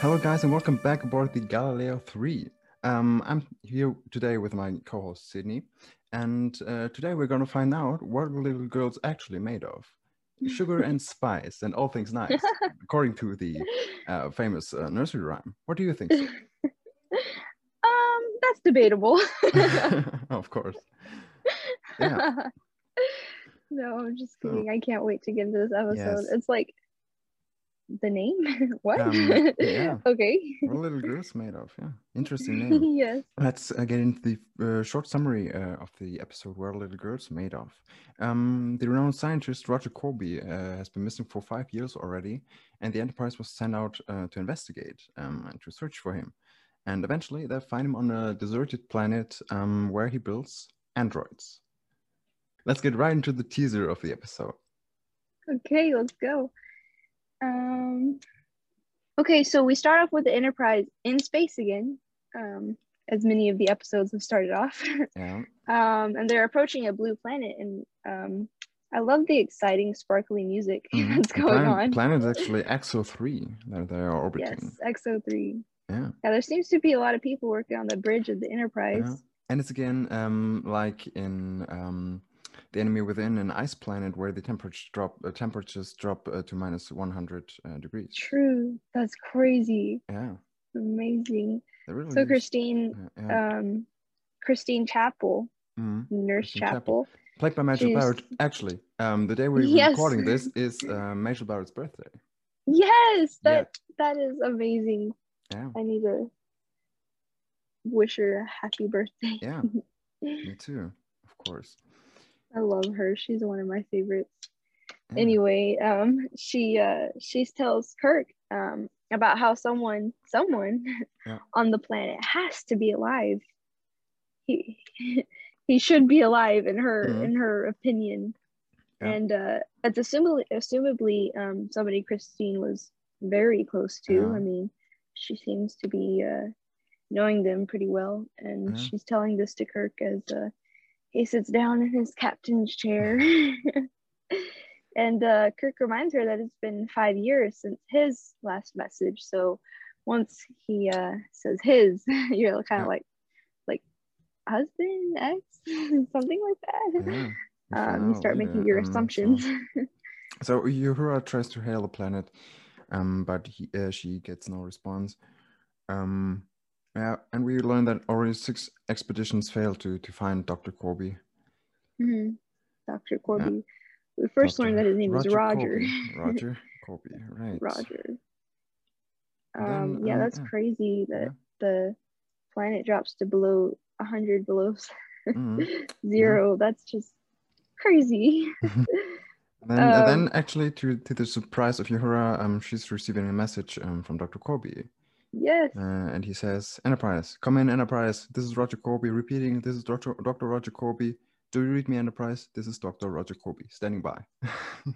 Hello, guys, and welcome back aboard the Galileo 3. Um, I'm here today with my co host Sydney, and uh, today we're going to find out what little girl's actually made of sugar and spice and all things nice, according to the uh, famous uh, nursery rhyme. What do you think? Um, that's debatable. of course. Yeah. no, I'm just So- kidding. I can't wait to get into this episode. Yes. It's like the name? what? Um, yeah. okay. What a little girl's made of. Yeah. Interesting name. yes. Let's uh, get into the uh, short summary uh, of the episode Where Little Girls Made Of. Um, the renowned scientist Roger Korby uh, has been missing for five years already, and the Enterprise was sent out uh, to investigate um, and to search for him. And eventually, they find him on a deserted planet um, where he builds androids. Let's get right into the teaser of the episode. Okay, let's go. Um okay, so we start off with the Enterprise in space again. Um, as many of the episodes have started off. Yeah. um, and they're approaching a blue planet and um I love the exciting sparkly music Mhm. that's going planet, on. Planet is actually Exo 3 that they are orbiting. Yes, Exo three. Yeah. Yeah, there seems to be a lot of people working on the bridge of the Enterprise. Yeah. And it's again um, like in um, the enemy within an ice planet where the temperature drop uh, temperatures drop uh, to minus 100 uh, degrees. True. That's crazy. Yeah, Amazing. really. So use- Christine, yeah, yeah. um, Christine Chapel, Mhm. Nurse Christine Chapel. Chapel. Played by Majel she's- Barrett. Actually, um, the day we're Yes. recording this is uh, Majel Barrett's birthday. Yes, Yeah. that that is amazing. Yeah, I need to wish her a happy birthday. yeah, me too, of course. I love her. She's one of my favorites. Yeah. Anyway, um, she uh she tells Kirk um about how someone someone Yeah. on the planet has to be alive. He he should be alive in her Mhm. in her opinion. Yeah. And uh it's assumably assumably um somebody Christine was very close to. Yeah. I mean, she seems to be uh knowing them pretty well and Yeah. she's telling this to Kirk as uh he sits down in his captain's chair. and uh, Kirk reminds her that it's been five years since his last message. So once he uh, says his, you're kind of like, like husband, ex, something like that. Yeah, Um, you start making later, your um, so- assumptions. So Uhura tries to hail the planet, um, but he, uh, she gets no response. Um, yeah, and we learned that already six expeditions failed to to find Dr. Korby. Mhm. Dr. Korby. We first Dr. learned that his name was Roger. Korby. Roger Korby, right? Roger. And then, Um, yeah, um, that's yeah. crazy that Yeah. the planet drops to below 100 below Mhm. zero. That's just crazy. Then, uh, then Um, actually, to to the surprise of Uhura, um, she's receiving a message um, from Dr. Korby, yes. uh, and he says, "Enterprise, come in, Enterprise. This is Roger Korby repeating. This is Dr. Dr. Roger Korby. Do you read me, Enterprise? This is Dr. Roger Korby standing by."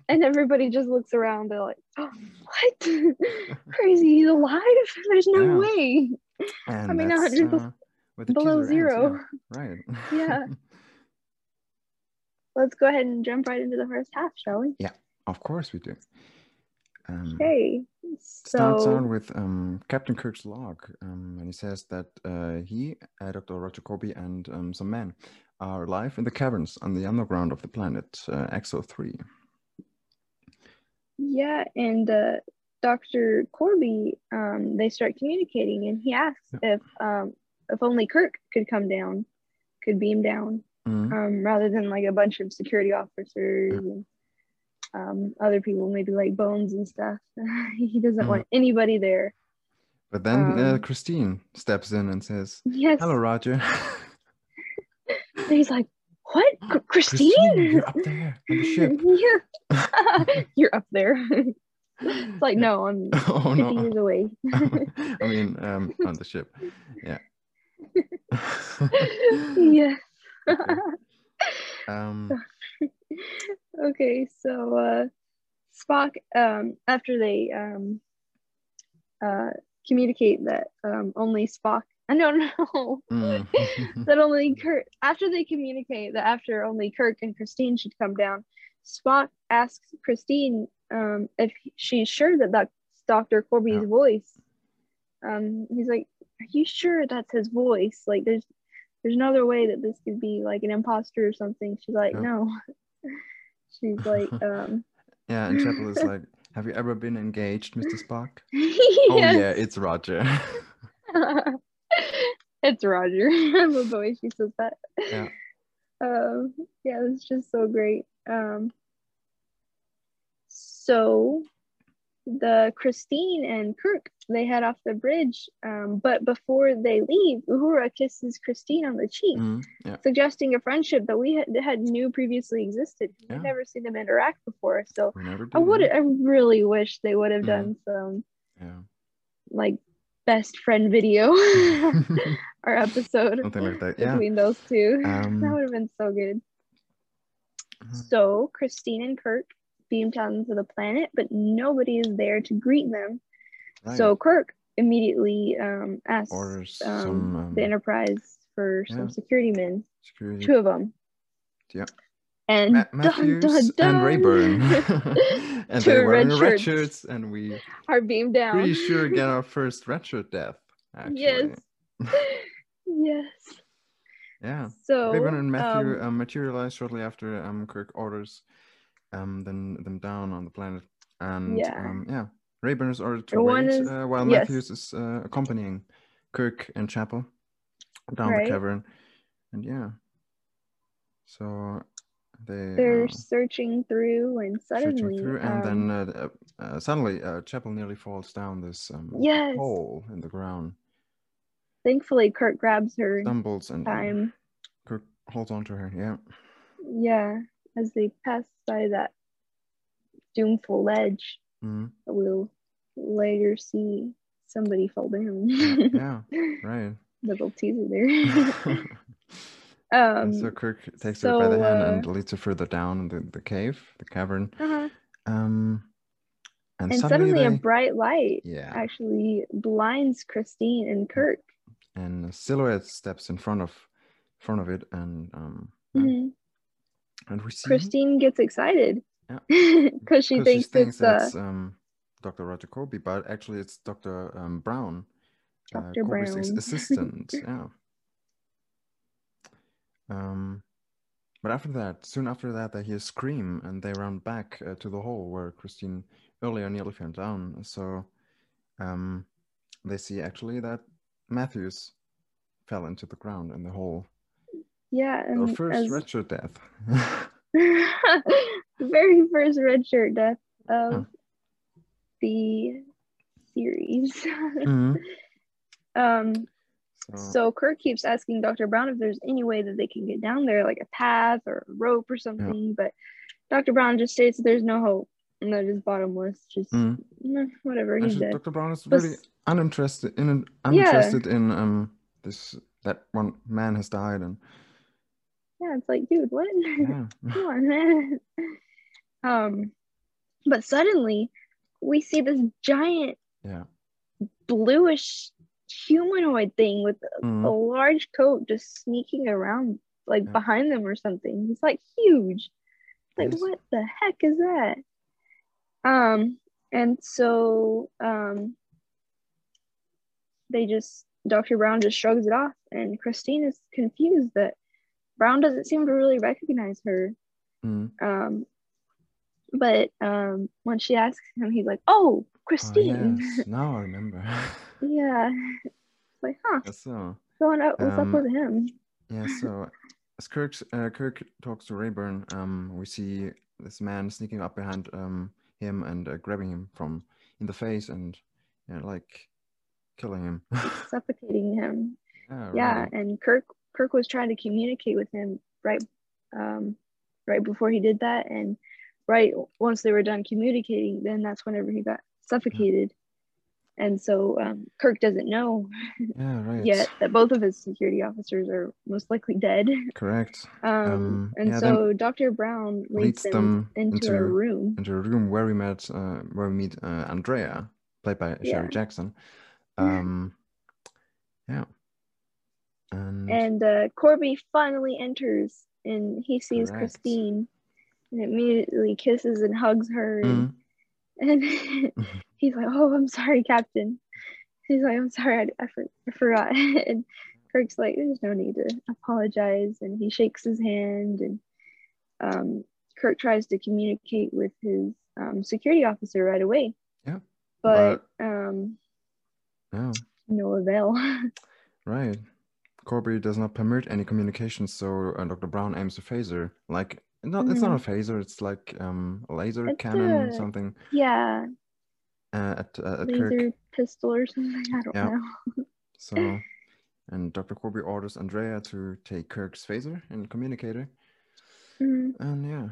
And everybody just looks around. They're like, oh, what? crazy. He's alive? There's no Yeah. way. and mean, that's, 100 uh, below teaser ends, zero. yeah, right. Yeah. Let's go ahead and jump right into the first half, shall we? Yeah, of course we do. Um, Okay. starts So, on with um, Captain Kirk's log, um, and he says that uh, he, uh, Dr. Roger Korby, and um, some men are alive in the caverns on the underground of the planet uh, Exo 3. yeah, and uh, Dr. Korby, um, they start communicating, and he asks if um, if only Kirk could come down, could beam down. Mhm. um, rather than like a bunch of security officers and um, other people, maybe like Bones and stuff. he doesn't Mhm. want anybody there. But then uh, Um, Christine steps in and says, Yes. Hello, Roger. And he's like, What? Chr- Christine? you're up there on the ship. yeah. You're up there. it's like, no, I'm 50 oh, no. years away. I mean, um, on the ship. Yeah. yeah. um, okay, so uh, Spock, um, after they um, uh, communicate that um, only Spock, I don't know, mm. that only Kirk, after they communicate that after only Kirk and Christine should come down, Spock asks Christine um, if she's sure that that's Dr. Korby's Yeah. voice. um, he's like, "Are you sure that's his voice? Like, there's there's no other way that this could be like an imposter or something." She's like, Yeah. "No." She's like, um, Yeah, and Chapel is like, "Have you ever been engaged, Mr. Spock?" yes. Oh yeah, it's Roger. it's Roger. I love the way she says that. Yeah. Um, yeah, it's just so great. Um, so the Christine and Kirk they head off the bridge, um, but before they leave, Uhura kisses Christine on the cheek, Mhm, Yeah, suggesting a friendship that we had, had knew previously existed. Yeah. We've never seen them interact before, so I would I really wish they would have Mhm. done some Yeah. like best friend video or episode Something like that. Yeah. between those two. Um, that would have been so good. Mhm. So Christine and Kirk beam down to the planet, but nobody is there to greet them. Right. So Kirk immediately um, asks um, some um, the Enterprise for yeah. some security men, security. two of them. Yeah. And Ma- Matthews dun, dun, and Rayburn, and they're wearing red red shirts. shirts, and we are beamed down. pretty sure get our first red shirt death. Actually. Yes. yes. Yeah. So Rayburn and Matthew um, um, materialize shortly after um, Kirk orders um, them them down on the planet, and Yeah. um, yeah, Rayburn is ordered to wait is- uh, while yes. Matthews is uh, accompanying Kirk and Chapel down Right. the cavern, and yeah, so they they're uh, searching through and suddenly through, and um, then uh, uh, suddenly uh, Chapel nearly falls down this um, Yes. hole in the ground, thankfully Kirk grabs her stumbles, and time. Kirk holds on to her. Yeah. Yeah, as they pass by that doomful ledge, Mhm. we'll later see somebody fall down. Yeah. Right. Little teaser there. um, so Kirk takes her by the hand uh, and leads her further down the, the cave, the cavern. uh-huh. Um, and, And suddenly, suddenly a bright light yeah, actually blinds Christine and Kirk. and a silhouette steps in front of front of it, and um, Mhm. And we see Christine gets excited Yeah. because she 'cause thinks, it's uh, um, Dr. Roger Korby, but actually it's Dr. Um, Brown, uh, Dr. Brown. assistant. yeah. Um, but after that, soon after that, they hear a scream and they run back uh, to the hall where Christine earlier nearly fell down. So um, they see actually that Matthews fell into the ground in the hole. Yeah, and first as redshirt death. very first red shirt death of Huh. the series. Mhm. um, So, so Kirk keeps asking Dr. Brown if there's any way that they can get down there, like a path or a rope or something, but Dr. Brown just states that there's no hope and that is bottomless. Just Mhm. eh, whatever, he's dead. Dr. Brown is really uninterested in Yeah. uninterested in um this that one man has died and Yeah, it's like, dude, what? yeah Come on, man. um, but suddenly we see this giant yeah bluish humanoid thing with a, Mhm. a large coat just sneaking around like Yeah. behind them or something. It's like huge. Like Yes. what the heck is that? Um and so um they just Dr. Brown just shrugs it off and Christine is confused that Brown doesn't seem to really recognize her. Mhm. Um but um when she asks him he's like, "Oh, Oh, Christine." yes now I remember Yeah. It's like, huh, Yes, so up, what's Um, up with him? yeah so as Kirk's, uh, Kirk talks to Rayburn um we see this man sneaking up behind um him and uh, grabbing him from in the face and you know, like killing him Suffocating him. yeah, Yeah, really. and Kirk Kirk was trying to communicate with him right um right before he did that and right once they were done communicating, then that's whenever he got suffocated. And so um, Kirk doesn't know yeah right yet that both of his security officers are most likely dead. correct Um, Um, and yeah, so Dr. Brown leads, leads them, them into, a room. into a room where we met uh, where we meet uh, Andrea, played by Sherry Jackson. Um, yeah, and, And uh, Korby finally enters and he sees Correct. Christine and immediately kisses and hugs her. And, Mhm. and he's like, Oh, I'm sorry, Captain. He's like, I'm sorry, I, I, for, I forgot. and Kirk's like, there's no need to apologize. And he shakes his hand. And um, Kirk tries to communicate with his um, security officer right away. Yeah. But, but um, yeah. no avail. right. Korby does not permit any communication, so uh, Dr. Brown aims a phaser. Like, no, mm-hmm. it's not a phaser, it's like um, a laser it's cannon, a, something. Yeah. Uh, at, uh, at laser Kirk. pistol or something. I don't yeah. know. so, and Dr. Korby orders Andrea to take Kirk's phaser and communicator. Mm-hmm. And yeah,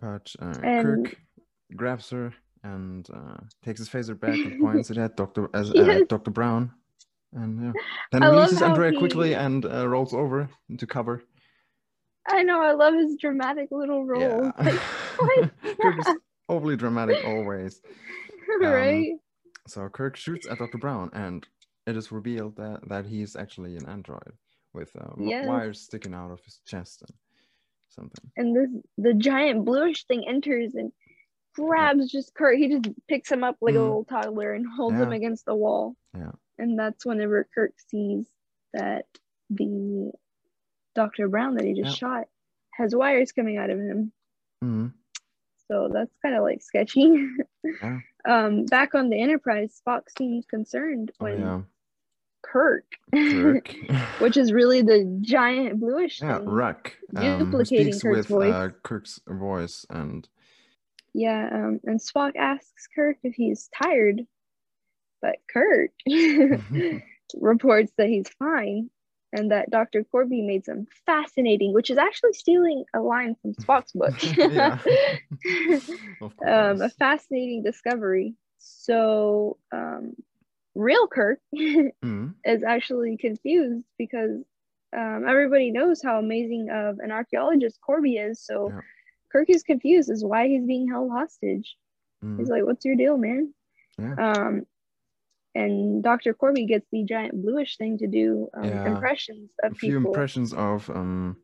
but uh, and... Kirk grabs her and uh, takes his phaser back and points it at Dr. As, uh, yes. Dr. Brown. And yeah, then releases Andrea he... quickly and uh, rolls over into cover. I know. I love his dramatic little role. Yeah. Kirk is overly dramatic always. right. Um, so Kirk shoots at Dr. Brown, and it is revealed that that he's actually an android with uh, yes. wires sticking out of his chest and something. And this the giant bluish thing enters and grabs yeah. just Kirk. He just picks him up like mm. a little toddler and holds yeah. him against the wall. Yeah. And that's whenever Kirk sees that the Dr. Brown that he just yeah. shot has wires coming out of him. Mm. So that's kind of like sketchy. yeah. um, back on the Enterprise, Spock seems concerned oh, when oh, yeah. Kirk, Kirk. which is really the giant bluish yeah, thing, Ruk, um, duplicating Kirk's with, voice. Uh, Kirk's voice and yeah, um, and Spock asks Kirk if he's tired, but Kirk reports that he's fine and that Dr. Korby made some fascinating, which is actually stealing a line from Spock's book. um, a fascinating discovery. So, um, real Kirk mm-hmm. is actually confused because um, everybody knows how amazing of an archaeologist Korby is. So, yeah. Kirk is confused as why he's being held hostage. Mm-hmm. He's like, "What's your deal, man?" Yeah. Um, and Dr. Korby gets the giant bluish thing to do um, yeah. impressions of a few people. impressions of um,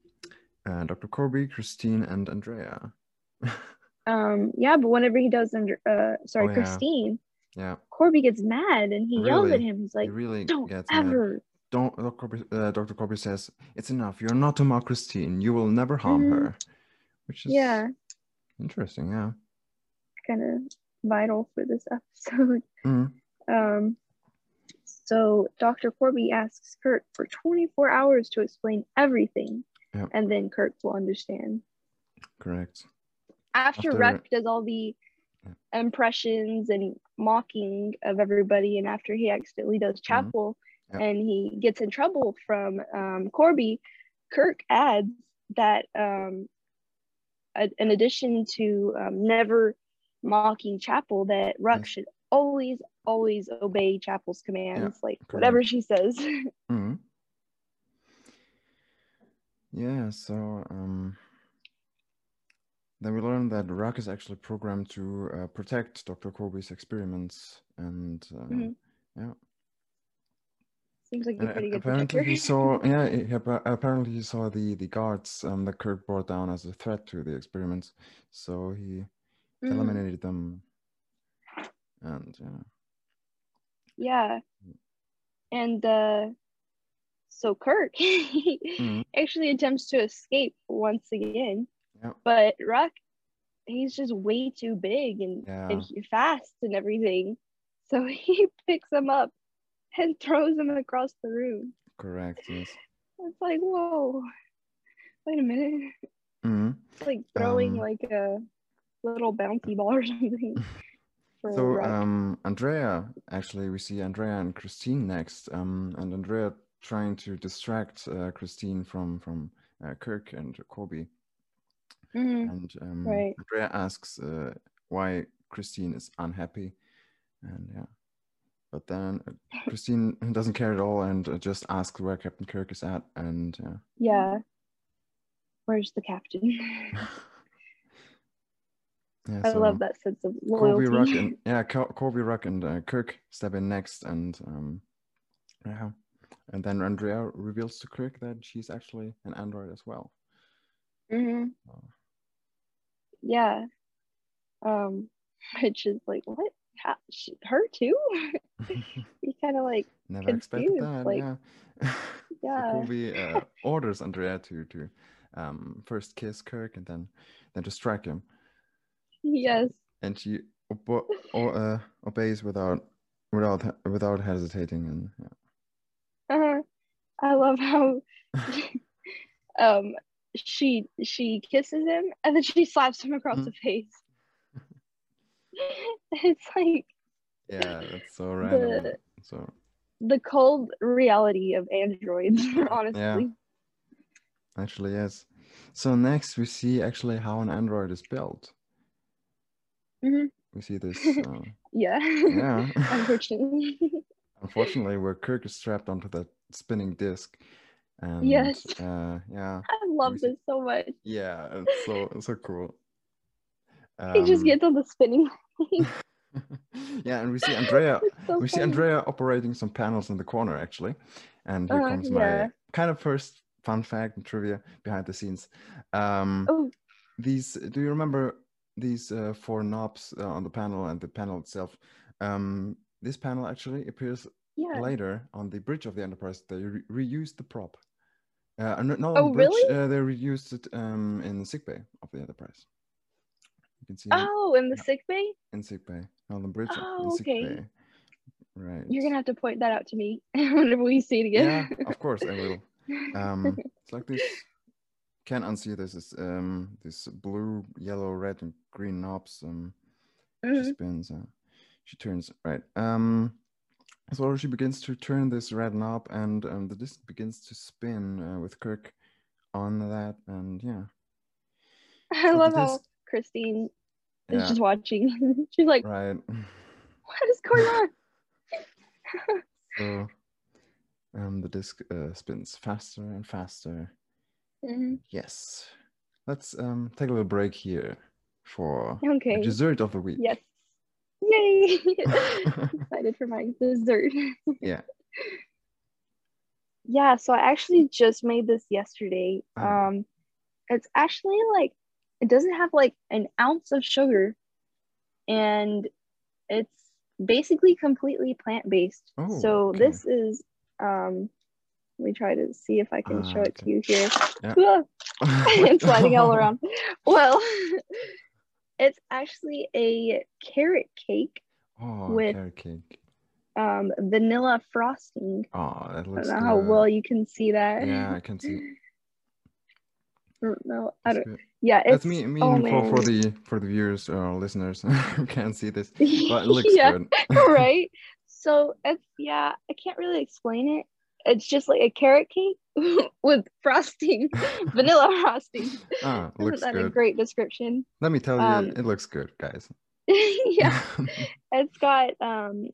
uh, Dr. Korby, Christine, and Andrea. um, yeah, but whenever he does, uh, sorry, oh, yeah. Christine, yeah, Korby gets mad and he really? yells at him. He's like, he really "Don't ever." Mad. Don't Dr. Korby, uh, Dr. Korby says it's enough. You're not to mock Christine. You will never harm mm-hmm. her, which is yeah interesting. Yeah, kind of vital for this episode. Mm. Um, so Dr. Korby asks Kirk for 24 hours to explain everything, yep. and then Kirk will understand. Correct. After, after Ruk does all the impressions and mocking of everybody, and after he accidentally does mm-hmm. chapel mm-hmm. and he gets in trouble from um, Korby, Kirk adds that um, a, in addition to um, never mocking chapel, that Ruk yes. should always, always obey Chapel's commands, yeah, like correct. whatever she says. mm-hmm. Yeah, so um, then we learned that Ruk is actually programmed to uh, protect Dr. Korby's experiments, and uh, mm-hmm. yeah. Seems like a pretty good apparently he saw yeah he, apparently he saw the the guards um, that Kirk brought down as a threat to the experiments, so he mm. eliminated them and yeah yeah and uh so kirk mm-hmm. actually attempts to escape once again yep. but Ruk he's just way too big and, yeah. and fast and everything so he picks him up and throws him across the room correct yes it's like whoa wait a minute mm-hmm. like throwing um, like a little bouncy ball or something so um, Andrea, actually, we see Andrea and Christine next, um, and Andrea trying to distract uh, Christine from from uh, Kirk and Korby. Mm-hmm. And um, right. Andrea asks uh, why Christine is unhappy, and yeah, but then uh, Christine doesn't care at all and uh, just asks where Captain Kirk is at, and yeah. Yeah. Where's the captain? Yeah, I so love that sense of loyalty. Korby Ruk and yeah, Korby Ruk and uh, Kirk step in next, and um, yeah, and then Andrea reveals to Kirk that she's actually an android as well. Mm-hmm. Yeah, um, which is like what? how, she, her too. you kind of like Never expected confused, that. like, yeah. yeah. So Korby uh, orders Andrea to to um, first kiss Kirk and then then to strike him, yes. and she obo- o- uh, obeys without without without hesitating. And yeah. Uh-huh. I love how um she she kisses him and then she slaps him across Mhm. the face. it's like yeah, that's so random. the So the cold reality of androids, honestly. Yeah. actually, yes. So next we see actually how an android is built. Mhm. We see this. Uh, Yeah. yeah. Unfortunately. Unfortunately, where Kirk is strapped onto that spinning disc. And Yes. uh, yeah, I love see- this so much. yeah, it's so it's so cool. he just Um, gets on the spinning. yeah, and we see Andrea. So we see. Andrea operating some panels in the corner actually, and here Uh, comes yeah. my kind of first fun fact and trivia behind the scenes. Um, Oh, these do you remember these uh, four knobs uh, on the panel and the panel itself? Um, this panel actually appears yeah. later on the bridge of the Enterprise. They re- reused the prop. Uh, no, not on Oh, the bridge. really? Uh, they reused it um, in the sickbay of the Enterprise. You can see Oh, in the Yeah. sick bay? in sickbay, on the bridge. Oh, the okay. sickbay. Right. You're gonna have to point that out to me whenever we see it again. Yeah, of course I will. Um, it's like this. Can't unsee this. Is um this blue, yellow, red, and green knobs. Um, she Mhm. spins. Uh, she turns right. Um, so she begins to turn this red knob, and um, the disc begins to spin uh, with Kirk on that, and yeah, I So love how Christine is yeah, just watching. She's like, right. what is going on? So, um, the disc uh, spins faster and faster. Mhm. Yes. Let's um take a little break here for Okay. dessert of the week. Yes. Yay! Excited for my dessert. Yeah. Yeah, so I actually just made this yesterday. Oh. Um, it's actually like it doesn't have like an ounce of sugar, and it's basically completely plant-based. Oh, so okay. this is um, let me try to see if I can Ah, show it to you here. Yeah. it's sliding all around. Well, it's actually a carrot cake, Oh, with- carrot cake. um, vanilla frosting. Oh, that I don't looks know how well you can see that. Yeah, I can see. No, I don't. good. Yeah, it's That's me. Me oh, for, for the for the viewers or listeners who can't see this, but it looks yeah, good. right. So it's yeah, I can't really explain it. It's just like a carrot cake with frosting, vanilla frosting. Isn't looks that a great description? Let me tell you, um, it looks good, guys. yeah, it's got um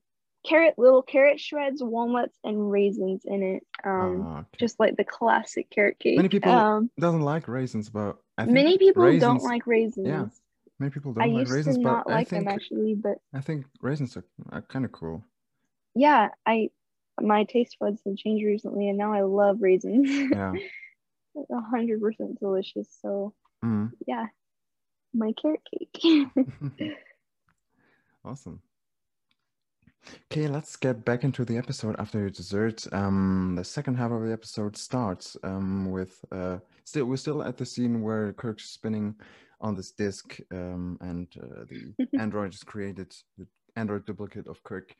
carrot, little carrot shreds, walnuts, and raisins in it. Um, Ah, okay. just like the classic carrot cake. Many people Um, doesn't like raisins, but I think many people don't like raisins. yeah, Many people don't I like used raisins, to but not I like think them actually, but I think raisins are, are kind of cool. yeah, I my taste buds have changed recently, and now I love raisins. Yeah. A hundred percent delicious. So Mm. yeah, my carrot cake. awesome. Okay, let's get back into the episode after your dessert. Um, the second half of the episode starts um, with uh, still we're still at the scene where Kirk's spinning on this disc, um, and uh, the android is created, the android duplicate of Kirk.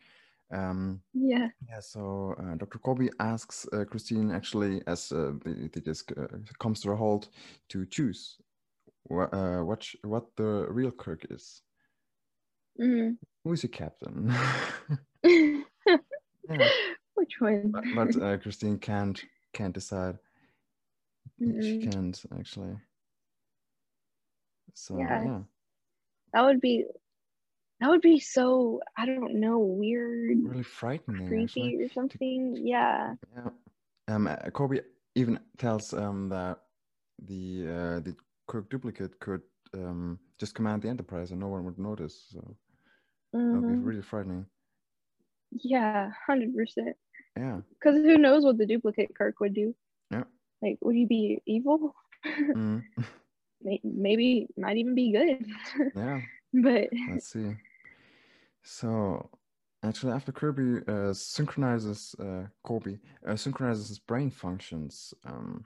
Um, yeah. yeah, so uh, Dr. Korby asks uh, Christine actually, as uh, the, the disc uh, comes to a halt, to choose wha- uh, what what the real Kirk is. Mhm. Who is your captain? yeah, Which one? but, but uh, Christine can't can't decide. She Mm-mm. can't actually. So Yeah. yeah, that would be that would be so I don't know weird, really frightening. creepy Actually. or something. Yeah. Yeah. Um, uh, Korby even tells um that the uh, the Kirk duplicate could um just command the Enterprise and no one would notice. So that would be Mhm. really frightening. Yeah, hundred percent. Yeah. Because who knows what the duplicate Kirk would do? Yeah. Like, would he be evil? Mm. Maybe might even be good. yeah. but Let's see. So actually, after Kirby uh, synchronizes uh, Korby uh, synchronizes his brain functions um,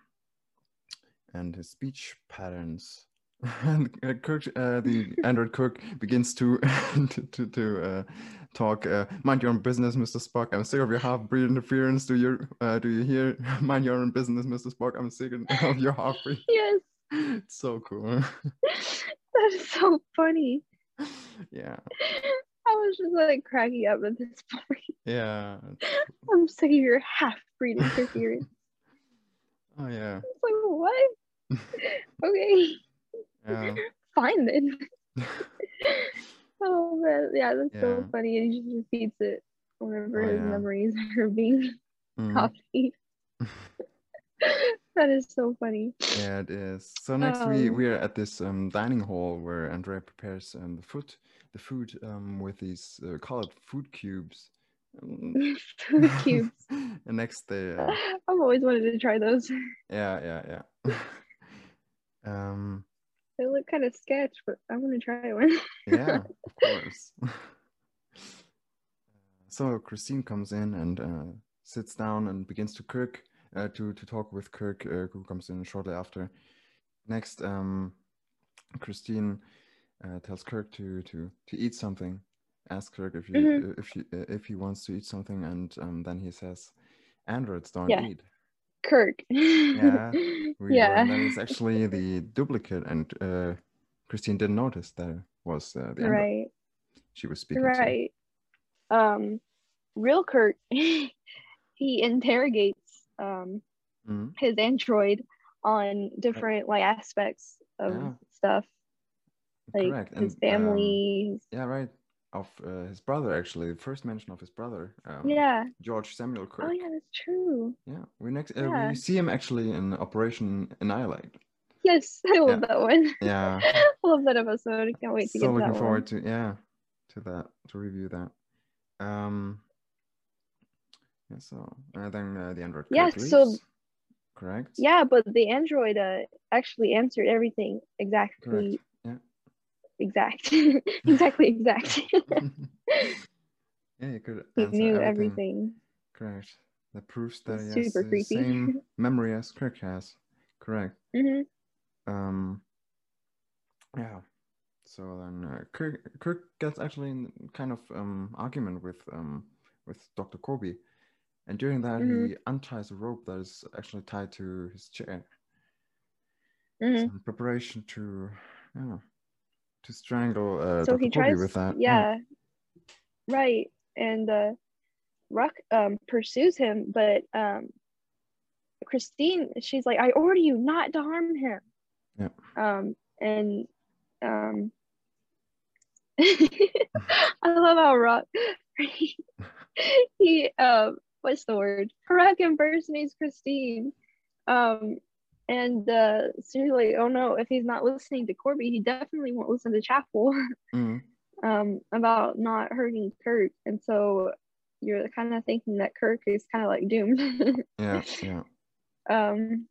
and his speech patterns. and uh, Kirk, uh, the android Kirk, begins to to to, to uh, talk. Uh, mind your own business, Mr. Spock. I'm sick of your half-breed interference. Do you uh, do you hear? Mind your own business, Mr. Spock. I'm sick of your half-breed. Yes, It's so cool. that is so funny. yeah, was just like cracking up at this point. yeah. I'm sick of your half-breed interference. Oh yeah, It's like what? okay, yeah. fine then. Oh man, yeah, that's so funny. And he just repeats it whenever Oh, his yeah. memories are being Mm, copied. that is so funny. yeah, it is. So next we Um, we are at this um, dining hall where Andrea prepares um, the food, the food um, with these uh, colored food cubes. Um, Food cubes. and next they, uh, I've always wanted to try those. yeah, yeah, yeah. um, They look kind of sketch, but I want to try one. yeah, of course. so Christine comes in and uh, sits down and begins to cook, uh, to to talk with Kirk, uh, who comes in shortly after. Next, um, Christine uh, tells Kirk to to to eat something. Asks Kirk if he Mhm. if he if he wants to eat something, and um, then he says, "Androids don't Yeah. eat." Kirk. Yeah, We yeah. it's actually the duplicate, and uh, Christine didn't notice that it was uh, the android right. she was speaking to. Right. Um, real Kirk, he interrogates um Mhm. his android on different like aspects of Yeah. stuff, like Correct. his and, um, family. his- yeah, right. Of uh, his brother, actually, the first mention of his brother, um, yeah. George Samuel Kirk. Oh yeah, that's true. Yeah, we next uh, Yeah. we see him actually in Operation Annihilate. Yes, I love Yeah. that one. Yeah, I love that episode. I can't wait to so get to looking forward one. to yeah, to that to review that. Um, yeah, so uh, then uh, the android. Yeah, so- correct. Yeah, but the android uh, actually answered everything exactly Yeah. Exact. exactly exact. yeah, you could he knew everything. everything. Correct. That proves that It's he has super the creepy. same memory as Kirk has. Correct. hmm Um. Yeah. So then uh, Kirk Kirk gets actually in kind of um argument with um with Dr. Korby, and during that Mhm. he unties a rope that is actually tied to his chair. hmm in preparation to yeah to strangle uh, so Dr. he tries with that. yeah, right and uh ruk um pursues him but um christine she's like i order you not to harm him Yeah. um and um i love how ruk he um what's the word ruk impersonates christine um and uh so he's like oh no if he's not listening to korby he definitely won't listen to chapel Mm, um, about not hurting Kirk, and so you're kind of thinking that Kirk is kind of like doomed, yeah. Yeah. um,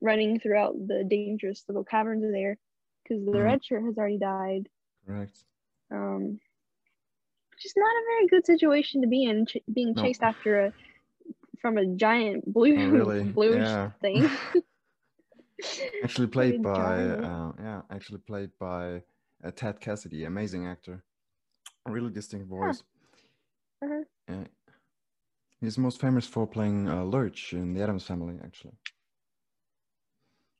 running throughout the dangerous little caverns there, because the Mhm. red shirt has already died. Correct. Um, is not a very good situation to be in, ch- being No. chased after a from a giant blue Oh, really? blue Yeah. thing. Actually played by uh, yeah actually played by uh, ted cassidy amazing actor a really distinct voice Uh-huh. yeah. he's most famous for playing uh, lurch in the addams family actually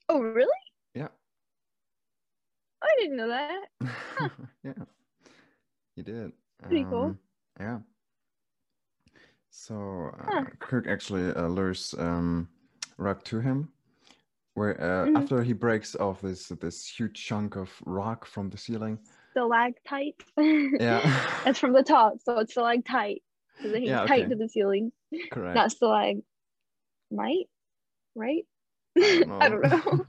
Oh, really? yeah I didn't know that. yeah he did Pretty cool. Um, yeah so uh, Huh. kirk actually uh, lures um ruk to him where uh, Mhm. after he breaks off this this huge chunk of rock from the ceiling Stalactite. yeah It's from the top, so it's stalactite. Because it hangs Yeah, tight to the ceiling. correct Not stalag might, right? I don't I don't know.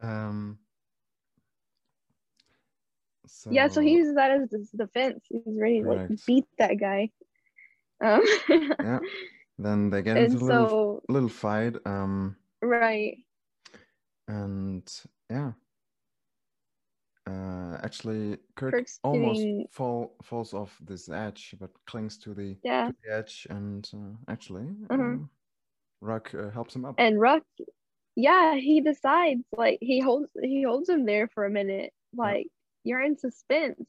um so yeah, so he uses that as his defense. He's ready to like beat that guy. Um, yeah then they get and into a little, so little fight um right, and yeah uh actually, Kirk Kirk's almost getting- fall falls off this edge, but clings to the, Yeah. to the edge, and uh, actually, Mhm. uh, Ruk uh, helps him up. And Ruk, yeah, he decides like he holds he holds him there for a minute, like you're in suspense.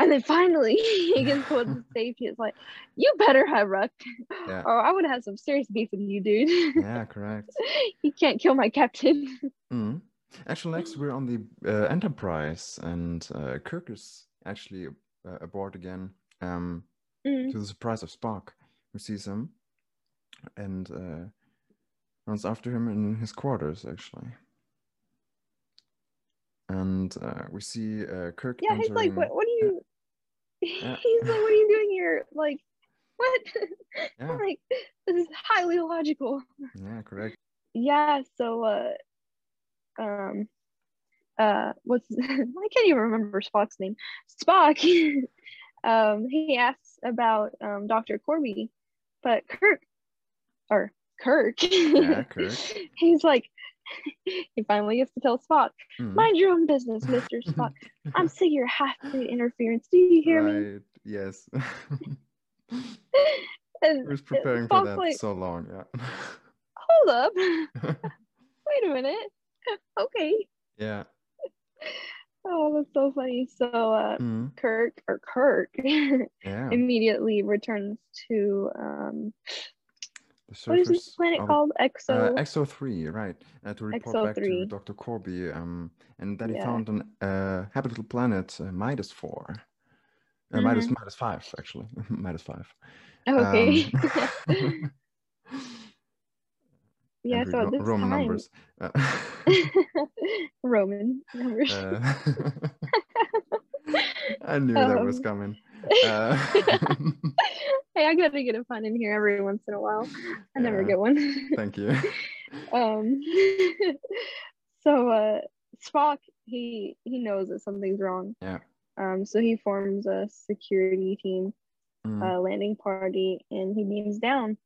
And then finally he gets pulled to safety. It's like, you better have Ruk, Yeah. or I would have some serious beef with you, dude. yeah, correct. he can't kill my captain. Mhm. Actually, next we're on the uh, Enterprise, and uh, Kirk is actually uh, aboard again. Um, Mm, to the surprise of Spock, who sees him and uh, runs after him in his quarters, actually. And uh, we see uh, Kirk. yeah, he's like, what? What are you? Yeah. He's like, what are you doing here? Like, what? Yeah. like, this is highly illogical. Yeah, correct. yeah so uh um uh what's i can't even remember spock's name spock um he asks about um dr korby but kirk or kirk Yeah, Kirk. he's like he finally gets to tell spock Mhm. mind your own business mr spock i'm sick of your half-breed interference do you hear me. Yes. and I was preparing for that like so long. Yeah. hold up wait a minute okay yeah. oh that's so funny so uh Mhm. Kirk or Kirk Yeah. immediately returns to um what is this planet of- called? Exo. Uh, Exo three, right? Uh, to report back to Dr. Korby, um, and then he Yeah. found an uh, habitable planet, uh, Midos four, uh, Mm-hmm. Midos Midos five, actually, Midos five. okay. Um, yeah. So Ro- this Roman time, numbers. Uh, Roman numbers. I knew that was Um, coming. Uh, hey, I gotta get a pun in here every once in a while. I never Yeah. get one. thank you. um. so uh, Spock, he he knows that something's wrong. Yeah. Um. So he forms a security team Mm, uh, landing party and he beams down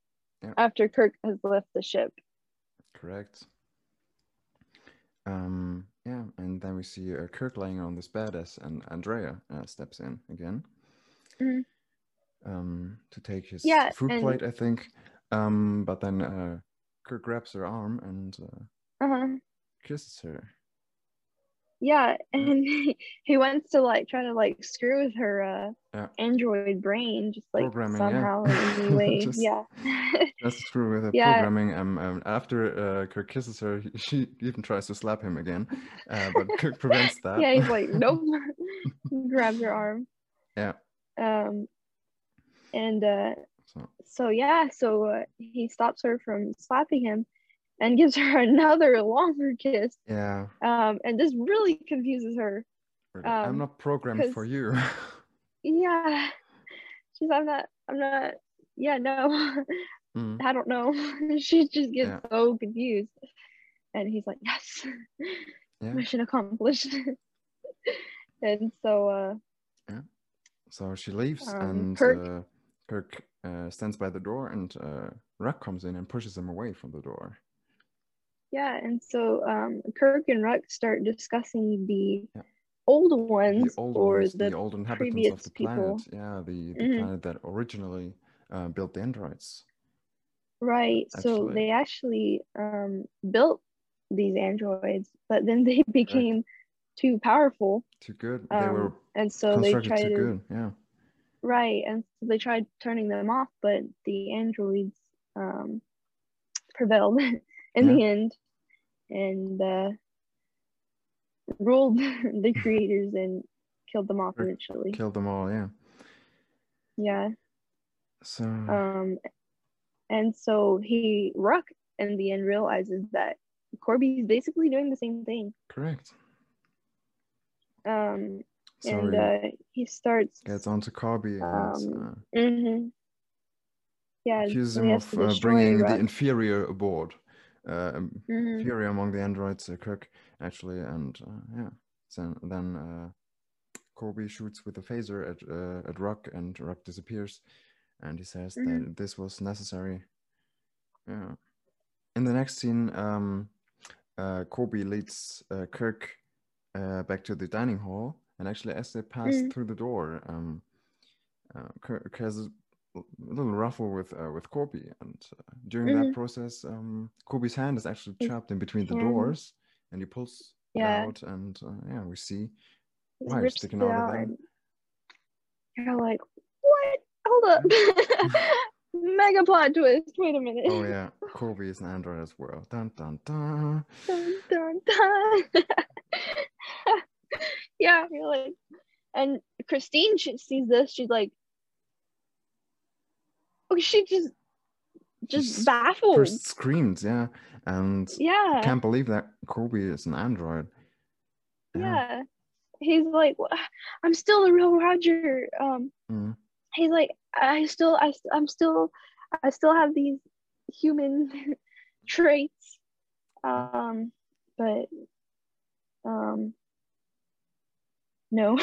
Yeah. after Kirk has left the ship. correct. Um, yeah, and then we see uh, Kirk laying on this bed as and Andrea uh, steps in again. Mhm. Um, to take his Yeah, food and- plate, I think. Um, but then uh, Kirk grabs her arm and uh, Uh-huh. kisses her. Yeah, and he, he wants to like try to like screw with her uh Yeah. android brain just like Programming, yeah. somehow in any way. Just- yeah. That's true with her Yeah. programming. Um, um, after uh, Kirk kisses her, he- she even tries to slap him again, uh, but Kirk prevents that. yeah, he's like, nope. Grabs her arm. Yeah. Um and uh So, so yeah, so uh, he stops her from slapping him and gives her another longer kiss. yeah, Um and this really confuses her. really, I'm Um, not programmed for you. Yeah. She's I'm not I'm not yeah, no. Mm, I don't know. she just gets Yeah. so confused. And he's like, Yes, Yeah. mission accomplished. and so uh So she leaves, Um, and Kirk- uh, Kirk uh, stands by the door, and uh, Ruk comes in and pushes him away from the door. yeah, and so um Kirk and Ruk start discussing the Yeah. old The ones old or ones, the, the old inhabitants of the people. planet. Yeah, the, the Mhm. planet that originally uh, built the androids. right. So they actually um built these androids, but then they became too powerful. Too good. they Um, were and so they tried too to good. Yeah. Right, and so they tried turning them off, but the androids um, prevailed in the end and uh, ruled the creators and killed them off eventually. Killed them all. Yeah. Yeah. So Um, and so he Ruk in the end realizes that Korby's basically doing the same thing. correct. Um, So and he uh, he starts. gets onto Korby um, uh, mhm. Yeah, accuses him of uh, bringing the inferior aboard. Uh, um, Mhm. inferior among the androids, uh, Kirk actually, and uh, yeah. So then uh, Korby shoots with a phaser at uh, at Ruk, and Ruk disappears, and he says Mhm. that this was necessary. Yeah. In the next scene, um, uh, Korby leads uh, Kirk uh, back to the dining hall, and actually, as they pass Mhm. through the door, um, uh, Kirk has a little ruffle with uh, with Korby, and uh, during that Mhm. process, um, Korby's hand is actually trapped in between the doors, and he pulls Yeah. it out, and uh, yeah, we see wire sticking out of there. you're like, what? Hold up. Mega plot twist. Wait a minute. Oh yeah, Korby is an android as well. Dun dun dun. dun, dun, dun. yeah, you're like, and Christine she sees this. She's like, oh, she just, just baffled. First screams, yeah, and yeah, can't believe that Korby is an android. yeah. He's like, "Wha- I'm still the real Roger. Um, Mm. he's like, I still, I, I'm still, I still have these human traits. Um, but, um, no,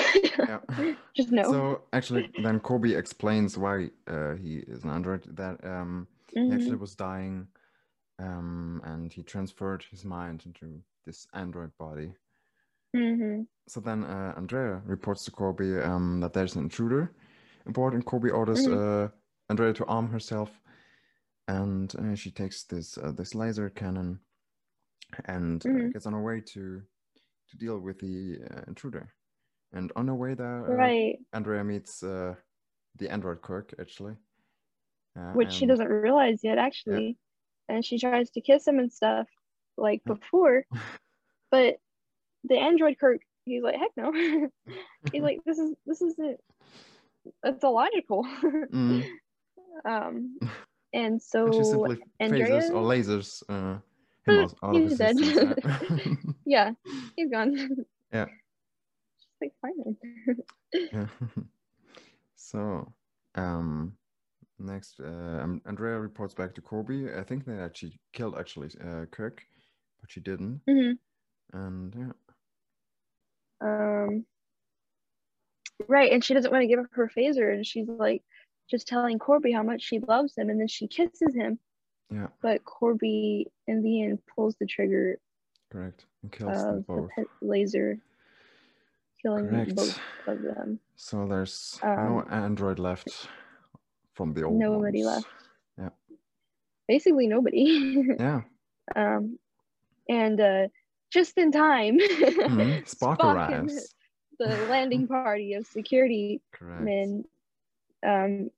Yeah. just no. So actually, then Korby explains why uh, he is an android. That um, he Mhm. actually was dying, um, and he transferred his mind into this android body. Mhm. So then uh, Andrea reports to Korby um, that there's an intruder aboard, and Korby orders Mhm. uh, Andrea to arm herself, and uh, she takes this uh, this laser cannon and uh, Mhm. gets on her way to to deal with the uh, intruder. And on her way there, uh, right. Andrea meets uh, the android Kirk actually, uh, Which she doesn't realize yet, actually. And she tries to kiss him and stuff like before, but the android Kirk, he's like, heck no. he's like, this is this isn't it's illogical. Mm. um, and so and she simply Andrea- phases or lasers uh, him out, out He's dead. yeah. yeah, he's gone. Yeah. Like, fine. Yeah. so, um, next, uh, um, Andrea reports back to Korby. I think that she killed actually uh, Kirk, but she didn't. Mhm. And yeah, Um, right, and she doesn't want to give up her phaser, and she's like just telling Korby how much she loves him, and then she kisses him. yeah, But Korby, in the end, pulls the trigger correct. And kills them the both. pet laser, killing Correct. both of them. So there's no Um, android left from the old nobody ones. left. Yeah. Basically, nobody. Yeah. um, and uh, just in time, Mhm. Spock, Spock arrives. the landing party of security Correct. men um,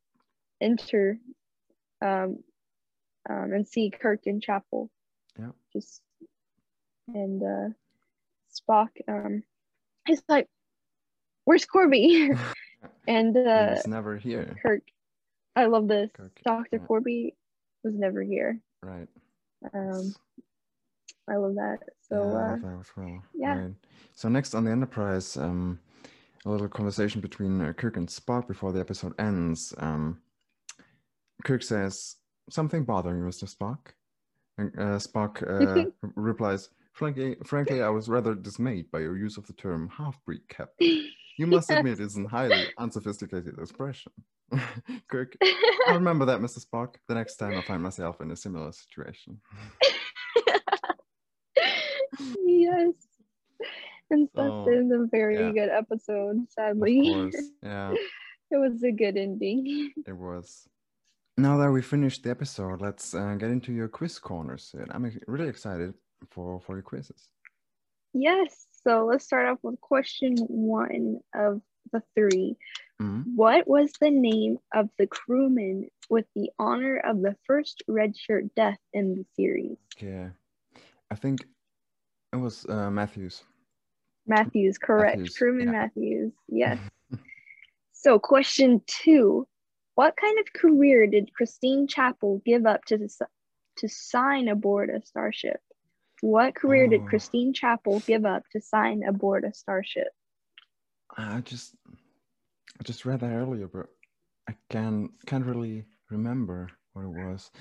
enter um, um, and see Kirk in chapel. Yeah. Just and uh, Spock, um, he's like, "Where's Korby?" and uh, He's never here. Kirk, I love this. Kirk, Doctor yeah. Korby was never here. Right. Um, I love that. So yeah, I uh, love that as well. yeah. Right. So next on the Enterprise, um, a little conversation between uh, Kirk and Spock before the episode ends. Um, Kirk says something bothering you, Mr. Spock, and uh, Spock uh, replies, "Frankly, frankly, I was rather dismayed by your use of the term half-breed, Captain. You must admit it's a highly unsophisticated expression." Kirk, I'll remember that, Mr. Spock, the next time I find myself in a similar situation. yes. And So, that is a very yeah. good episode, sadly. course, yeah. it was a good ending. It was. Now that we finished the episode, let's uh, get into your quiz corner, Sid. I'm really excited for, for your quizzes. Yes. So let's start off with question one of the three. Mhm. What was the name of the crewman with the honor of the first redshirt death in the series? Yeah, I think it was uh, Matthews. Matthews, correct. Matthews, crewman yeah. Matthews. Yes. so question two. What kind of career did Christine Chapel give up to, s- to sign aboard a starship? What career did Oh. Christine Chapel give up to sign aboard a starship? I just I just read that earlier, but I can can't really remember what it was.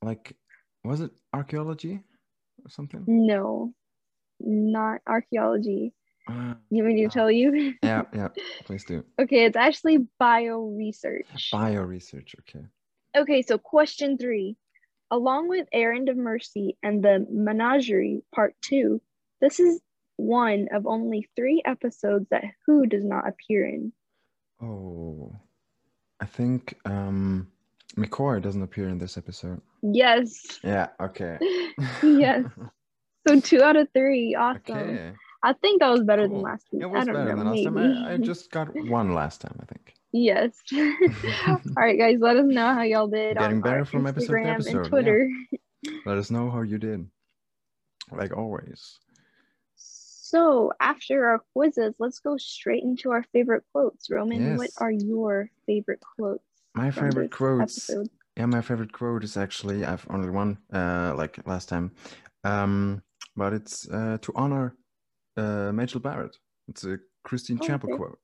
Like, was it archaeology or something? No, not archaeology. Uh, You want me to Ah. tell you? yeah, yeah. Please do. okay, it's actually bio research. Bio research. Okay. Okay, so question three. Along with Errand of Mercy and the Menagerie Part Two, this is one of only three episodes that Who does not appear in? Oh, I think um, McCoy doesn't appear in this episode. Yes. Yeah. Okay. yes. So two out of three. Awesome. okay. I think that was better Cool. than last week. It I was don't better know. than last time. I, I just got one last time, I think. Yes. All right, guys. Let us know how y'all did Getting on better from episode to Instagram episode, and Twitter. Let us know how you did. Like always. So after our quizzes, let's go straight into our favorite quotes. Roman, what are your favorite quotes? My favorite quotes. episode? Yeah, my favorite quote is actually I've only one, uh, like last time, um, but it's uh, to honor uh, Majel Barrett. It's a Christine Oh, Chapel okay. quote,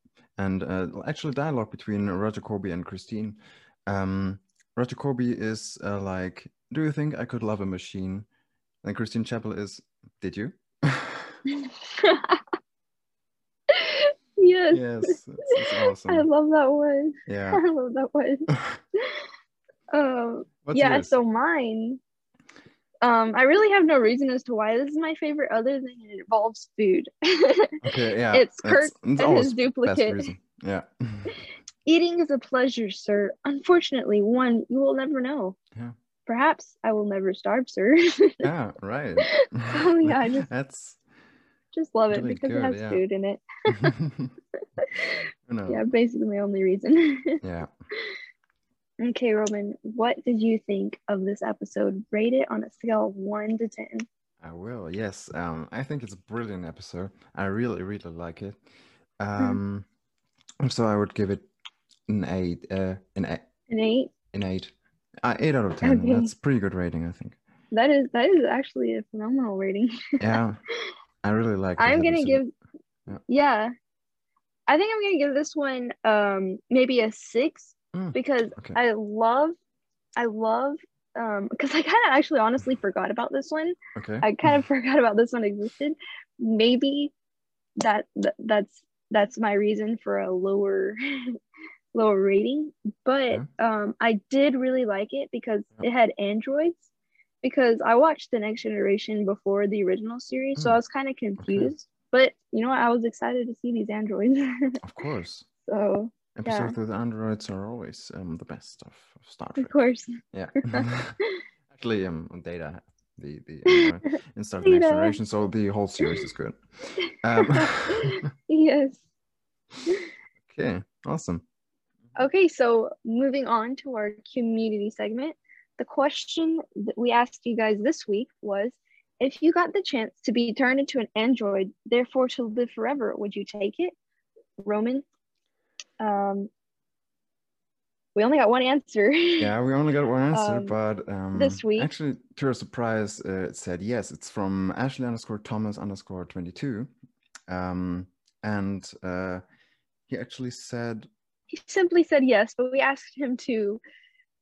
and uh, actually dialogue between Roger Korby and Christine. Um, Roger Korby is uh, like, "Do you think I could love a machine?" And Christine Chapel is, "Did you?" yes. yes, it's, it's awesome. I love that one. yeah. I love that one. Um, What's yeah, yours? so mine, um, I really have no reason as to why this is my favorite other than it involves food. okay, yeah. it's that's- Kirk it's and his duplicate. Yeah. Eating is a pleasure, sir. Unfortunately, one you will never know. Yeah. Perhaps I will never starve, sir. yeah, right. Oh, yeah, I just- That's Just love it because good, it has yeah. food in it. Yeah, basically my only reason. yeah. Okay, Roman, what did you think of this episode? Rate it on a scale of one to ten. I will. Yes. Um, I think it's a brilliant episode. I really, really like it. Hmm. Um, so I would give it an eight. Uh, an eight. An eight. An eight. Uh, eight out of ten. Okay. That's pretty good rating, I think. That is that is actually a phenomenal rating. Yeah, I really like. I'm gonna episode. give Yeah. yeah. I think I'm gonna give this one um maybe a six Mm, because okay. I love I love um because I kind of actually honestly forgot about this one. Okay. I kind of forgot about this one existed. Maybe that, that that's that's my reason for a lower lower rating. But um I did really like it because Yeah. it had androids. Because I watched the next generation before the original series, so Mm. I was kind of confused. But you know what? I was excited to see these androids. Of course. so Episodes with androids are always um the best of, of Star Trek. of course. Yeah. Actually, um, Data, the the android in Star Trek Next Generation, so the whole series is good. Um, yes. okay, awesome. Okay, so moving on to our community segment. The question that we asked you guys this week was if you got the chance to be turned into an android, therefore to live forever, would you take it? Roman? Um, we only got one answer. Yeah, we only got one answer, Um, but um, this week- actually, to our surprise, uh, it said yes. It's from Ashley underscore Thomas underscore twenty two, um, and uh, he actually said, he simply said yes, but we asked him to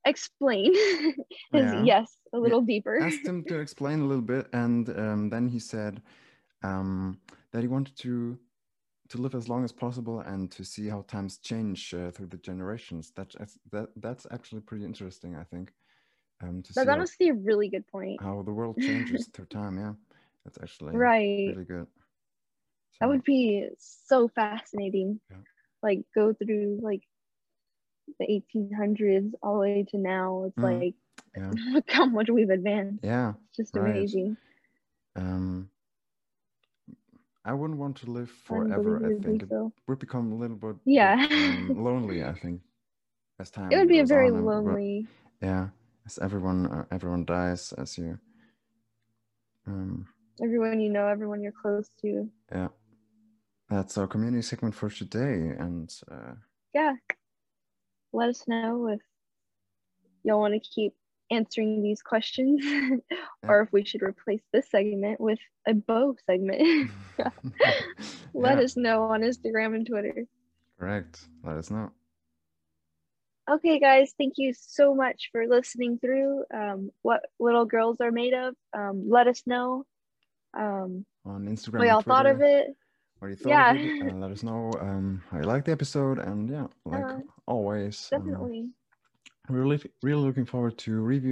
explain his Yeah. yes a little deeper. asked him to explain a little bit, and um, then he said um, that he wanted to to live as long as possible and to see how times change uh, through the generations. That, that that's actually pretty interesting, I think. Um, to That's see how, honestly a really good point. how the world changes through time. Yeah, that's actually Right. really good. That would be so fascinating. Yeah. Like go through like the 1800s all the way to now. It's Mhm. like yeah, look how much we've advanced. yeah. It's just right. amazing. Um, I wouldn't want to live forever. I think it would become a little bit Yeah. um, lonely. I think as time It would be a very on and- but- lonely. yeah, as everyone uh, everyone dies as you. Um, Everyone you know, everyone you're close to. yeah, that's our community segment for today, and uh, Yeah. Let us know if y'all want to keep answering these questions or if we should replace this segment with a bow segment. Let yeah, us know on Instagram and Twitter. correct. Let us know. Okay, guys, thank you so much for listening through um, what little girls are made of. Um, let us know um, on Instagram. what y'all thought of it. What you thought Yeah. it? Uh, let us know um, how you liked the episode, and yeah, like Uh, always, um, Definitely. We're really, really looking forward to review.